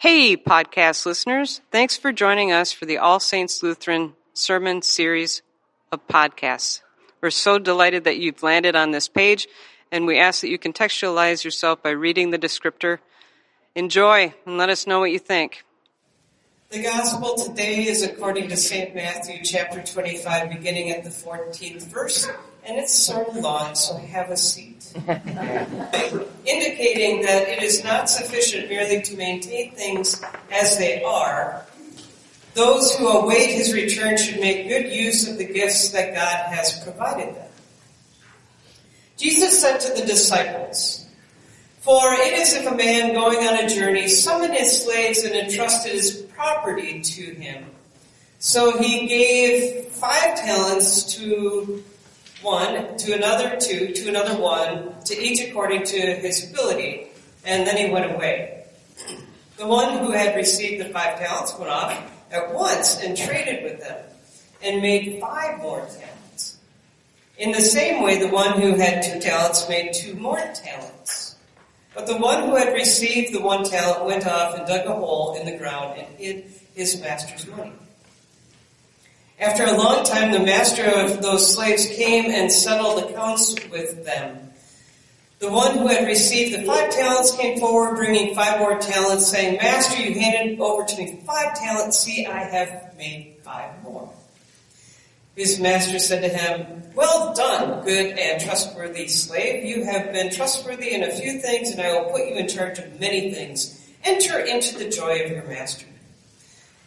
Hey, podcast listeners. Thanks for joining us for the All Saints Lutheran Sermon Series of podcasts. We're so delighted that you've landed on this page, and we ask that you contextualize yourself by reading the descriptor. Enjoy and let us know what you think. The Gospel today is according to St. Matthew chapter 25, beginning at the 14th verse, and it's so long, so have a seat. Indicating that it is not sufficient merely to maintain things as they are. Those who await his return should make good use of the gifts that God has provided them. Jesus said to the disciples, For it is if a man going on a journey summoned his slaves and entrusted his property to him. So he gave five talents to one, to another two, to another one, to each according to his ability, and then he went away. The one who had received the five talents went off at once and traded with them, and made five more talents. In the same way, the one who had two talents made two more talents. But the one who had received the one talent went off and dug a hole in the ground and hid his master's money. After a long time, the master of those slaves came and settled accounts with them. The one who had received the five talents came forward, bringing five more talents, saying, Master, you handed over to me five talents. See, I have made five more. His master said to him, Well done, good and trustworthy slave. You have been trustworthy in a few things, and I will put you in charge of many things. Enter into the joy of your master.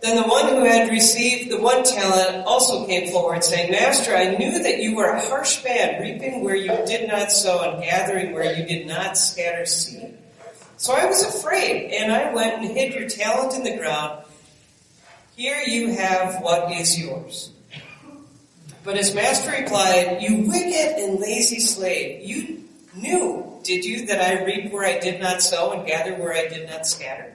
Then the one who had received the one talent also came forward, saying, Master, I knew that you were a harsh man, reaping where you did not sow and gathering where you did not scatter seed. So I was afraid, and I went and hid your talent in the ground. Here you have what is yours. But his master replied, You wicked and lazy slave, you knew, did you, that I reap where I did not sow and gather where I did not scatter?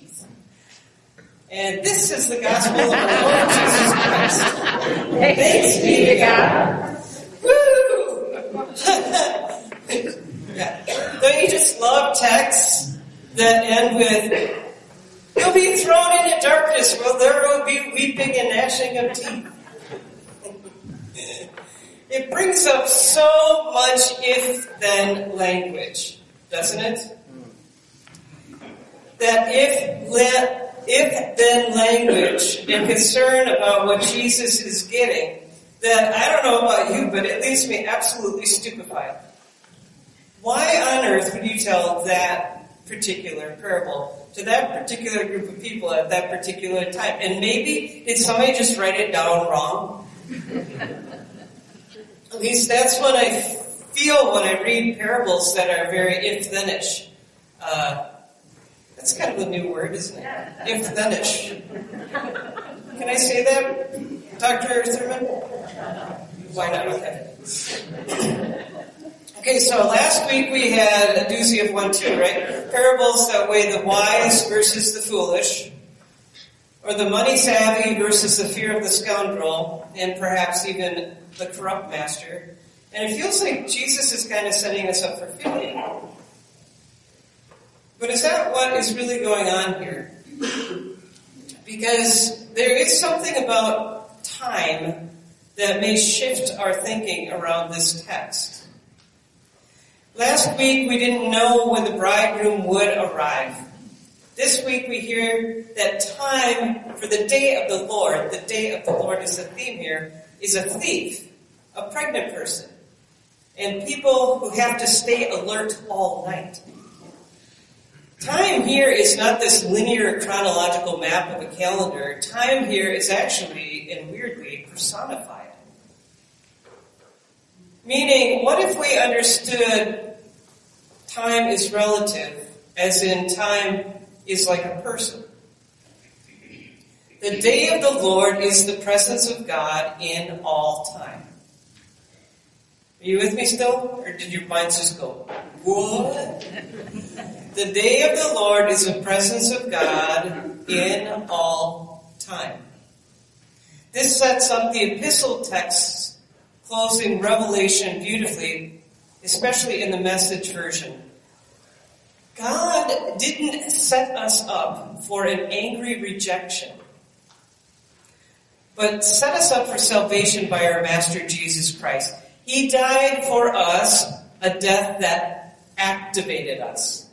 And this is the gospel of the Lord Jesus Christ. Thanks be to God. Woo! yeah. Don't you just love texts that end with You'll be thrown into darkness where there will be weeping and gnashing of teeth. It brings up so much if-then language, doesn't it? That if, if-then language and concern about what Jesus is getting, that I don't know about you, but it leaves me absolutely stupefied. Why on earth would you tell that particular parable to that particular group of people at that particular time. And maybe did somebody just write it down wrong? at least that's what I feel when I read parables that are very if-thenish. Uh, that's kind of a new word, isn't it? If-thenish. Can I say that, Dr. Thurman? Why not? Okay. Okay, so last week we had a doozy of one too, right? Parables that weigh the wise versus the foolish, or the money savvy versus the fear of the scoundrel, and perhaps even the corrupt master. And it feels like Jesus is kind of setting us up for failure. But is that what is really going on here? Because there is something about time that may shift our thinking around this text. Last week we didn't know when the bridegroom would arrive. This week we hear that time for the day of the Lord, the day of the Lord is the theme here, is a thief, a pregnant person. and people who have to stay alert all night. Time here is not this linear chronological map of a calendar. Time here is actually, and weirdly, personified. Meaning, what if we understood time is relative, as in time is like a person? The day of the Lord is the presence of God in all time. Are you with me still? Or did your minds just go, what? the day of the Lord is the presence of God in all time. This sets up the epistle texts closing Revelation beautifully, especially in the message version. God didn't set us up for an angry rejection, but set us up for salvation by our Master Jesus Christ. He died for us a death that activated us.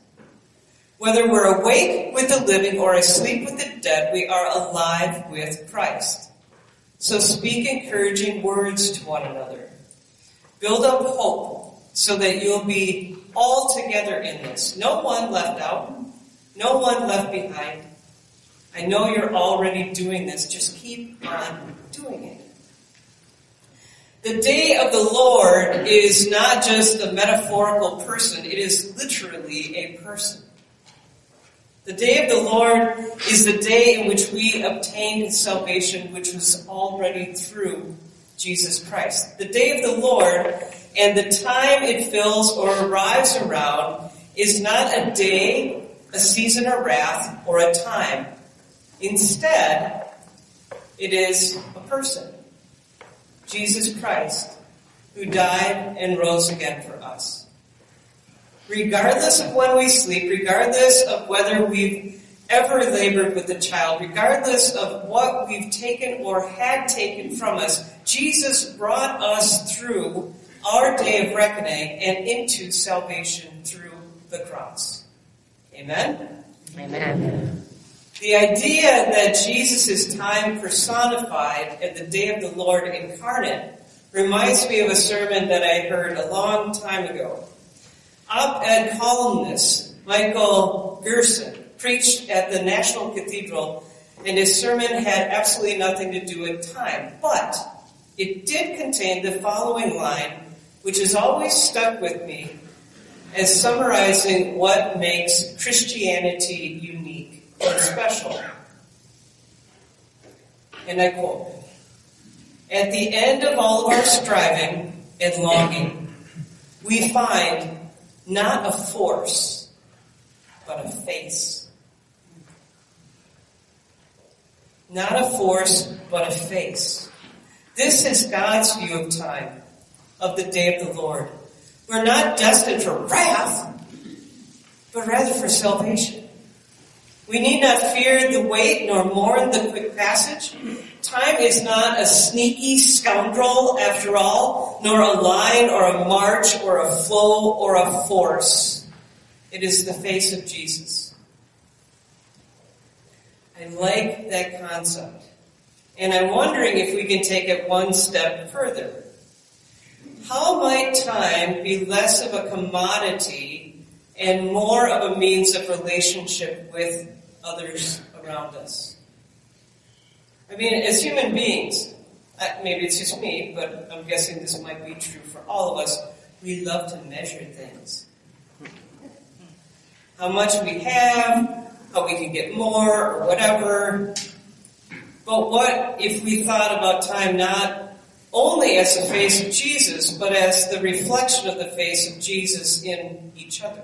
Whether we're awake with the living or asleep with the dead, we are alive with Christ. So speak encouraging words to one another. Build up hope so that you'll be all together in this. No one left out. No one left behind. I know you're already doing this. Just keep on doing it. The day of the Lord is not just a metaphorical person, it is literally a person. The day of the Lord is the day in which we obtained salvation, which was already through Jesus Christ. The day of the Lord and the time it fills or arrives around is not a day, a season of wrath, or a time. Instead, it is a person. Jesus Christ, who died and rose again for us. Regardless of when we sleep, regardless of whether we've ever labored with a child, regardless of what we've taken or had taken from us, Jesus brought us through our day of reckoning and into salvation through the cross. Amen? Amen. The idea that Jesus is time personified and the day of the Lord incarnate reminds me of a sermon that I heard a long time ago. Op-ed columnist Michael Gerson preached at the National Cathedral and his sermon had absolutely nothing to do with time, but it did contain the following line, which has always stuck with me as summarizing what makes Christianity unique and special. And I quote, At the end of all of our striving and longing, we find not a force, but a face. Not a force, but a face. This is God's view of time, of the day of the Lord. We're not destined for wrath, but rather for salvation. We need not fear the wait nor mourn the quick passage. Time is not a sneaky scoundrel after all, nor a line or a march or a flow or a force. It is the face of Jesus. I like that concept. And I'm wondering if we can take it one step further. How might time be less of a commodity and more of a means of relationship with others around us. I mean, as human beings, maybe it's just me, but I'm guessing this might be true for all of us, we love to measure things. How much we have, how we can get more, or whatever. But what if we thought about time not only as the face of Jesus, but as the reflection of the face of Jesus in each other?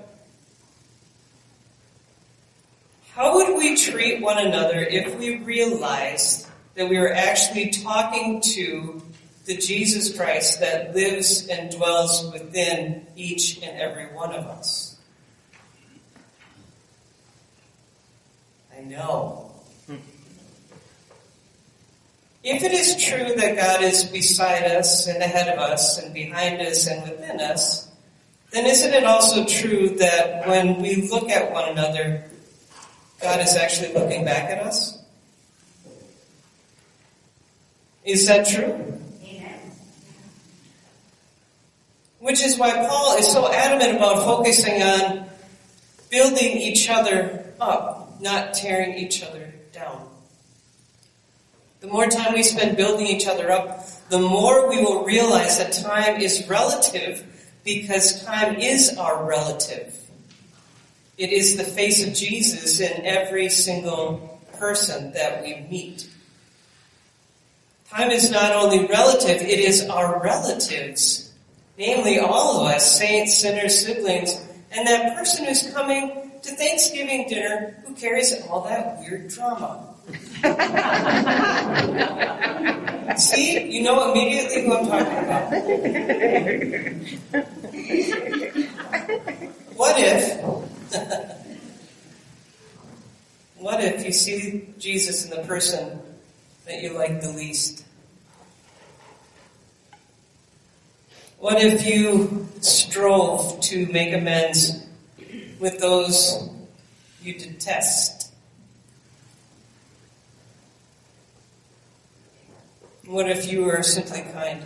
How would we treat one another if we realized that we were actually talking to the Jesus Christ that lives and dwells within each and every one of us? I know. If it is true that God is beside us and ahead of us and behind us and within us, then isn't it also true that when we look at one another, God is actually looking back at us? Is that true? Which is why Paul is so adamant about focusing on building each other up, not tearing each other down. The more time we spend building each other up, the more we will realize that time is relative because time is our relative. It is the face of Jesus in every single person that we meet. Time is not only relative, it is our relatives. Namely, all of us, saints, sinners, siblings, and that person who's coming to Thanksgiving dinner who carries all that weird drama. See, you know immediately who I'm talking about. what if, what if you see Jesus in the person that you like the least? What if you strove to make amends with those you detest? What if you were simply kind?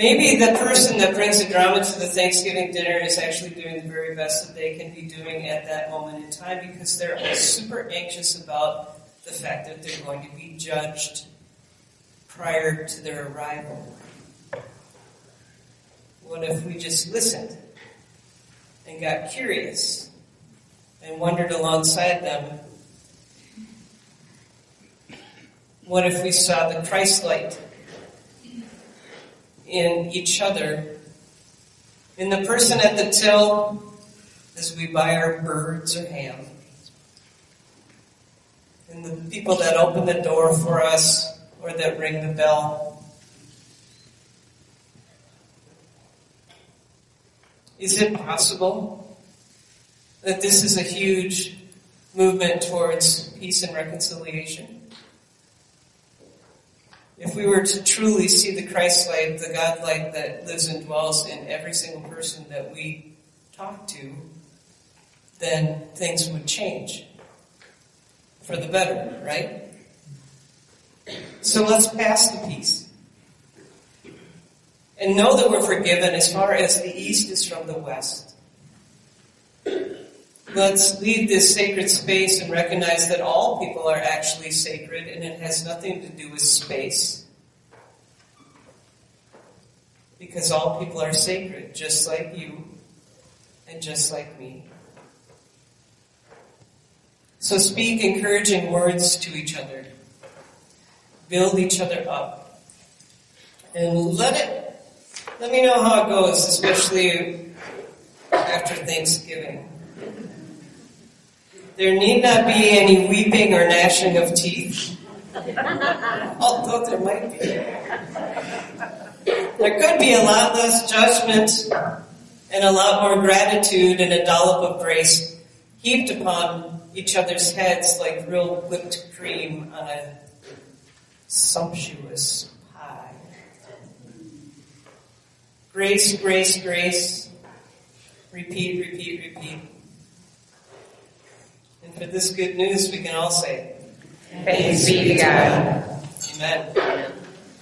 Maybe the person that brings the drama to the Thanksgiving dinner is actually doing the very best that they can be doing at that moment in time because they're super anxious about the fact that they're going to be judged prior to their arrival. What if we just listened and got curious and wondered alongside them? What if we saw the Christ light in each other, in the person at the till as we buy our birds or ham, in the people that open the door for us or that ring the bell? Is it possible that this is a huge movement towards peace and reconciliation? If we were to truly see the Christ light, the God light that lives and dwells in every single person that we talk to, then things would change for the better, right? So let's pass the peace and know that we're forgiven as far as the east is from the west. Let's leave this sacred space and recognize that all people are actually sacred and it has nothing to do with space. Because all people are sacred, just like you and just like me. So speak encouraging words to each other. Build each other up. And let it let me know how it goes, especially after Thanksgiving. There need not be any weeping or gnashing of teeth. Although there might be. There could be a lot less judgment and a lot more gratitude and a dollop of grace heaped upon each other's heads like real whipped cream on a sumptuous pie. Grace, grace, grace. Repeat, repeat, repeat. And for this good news, we can all say, Thanks be to God. Amen.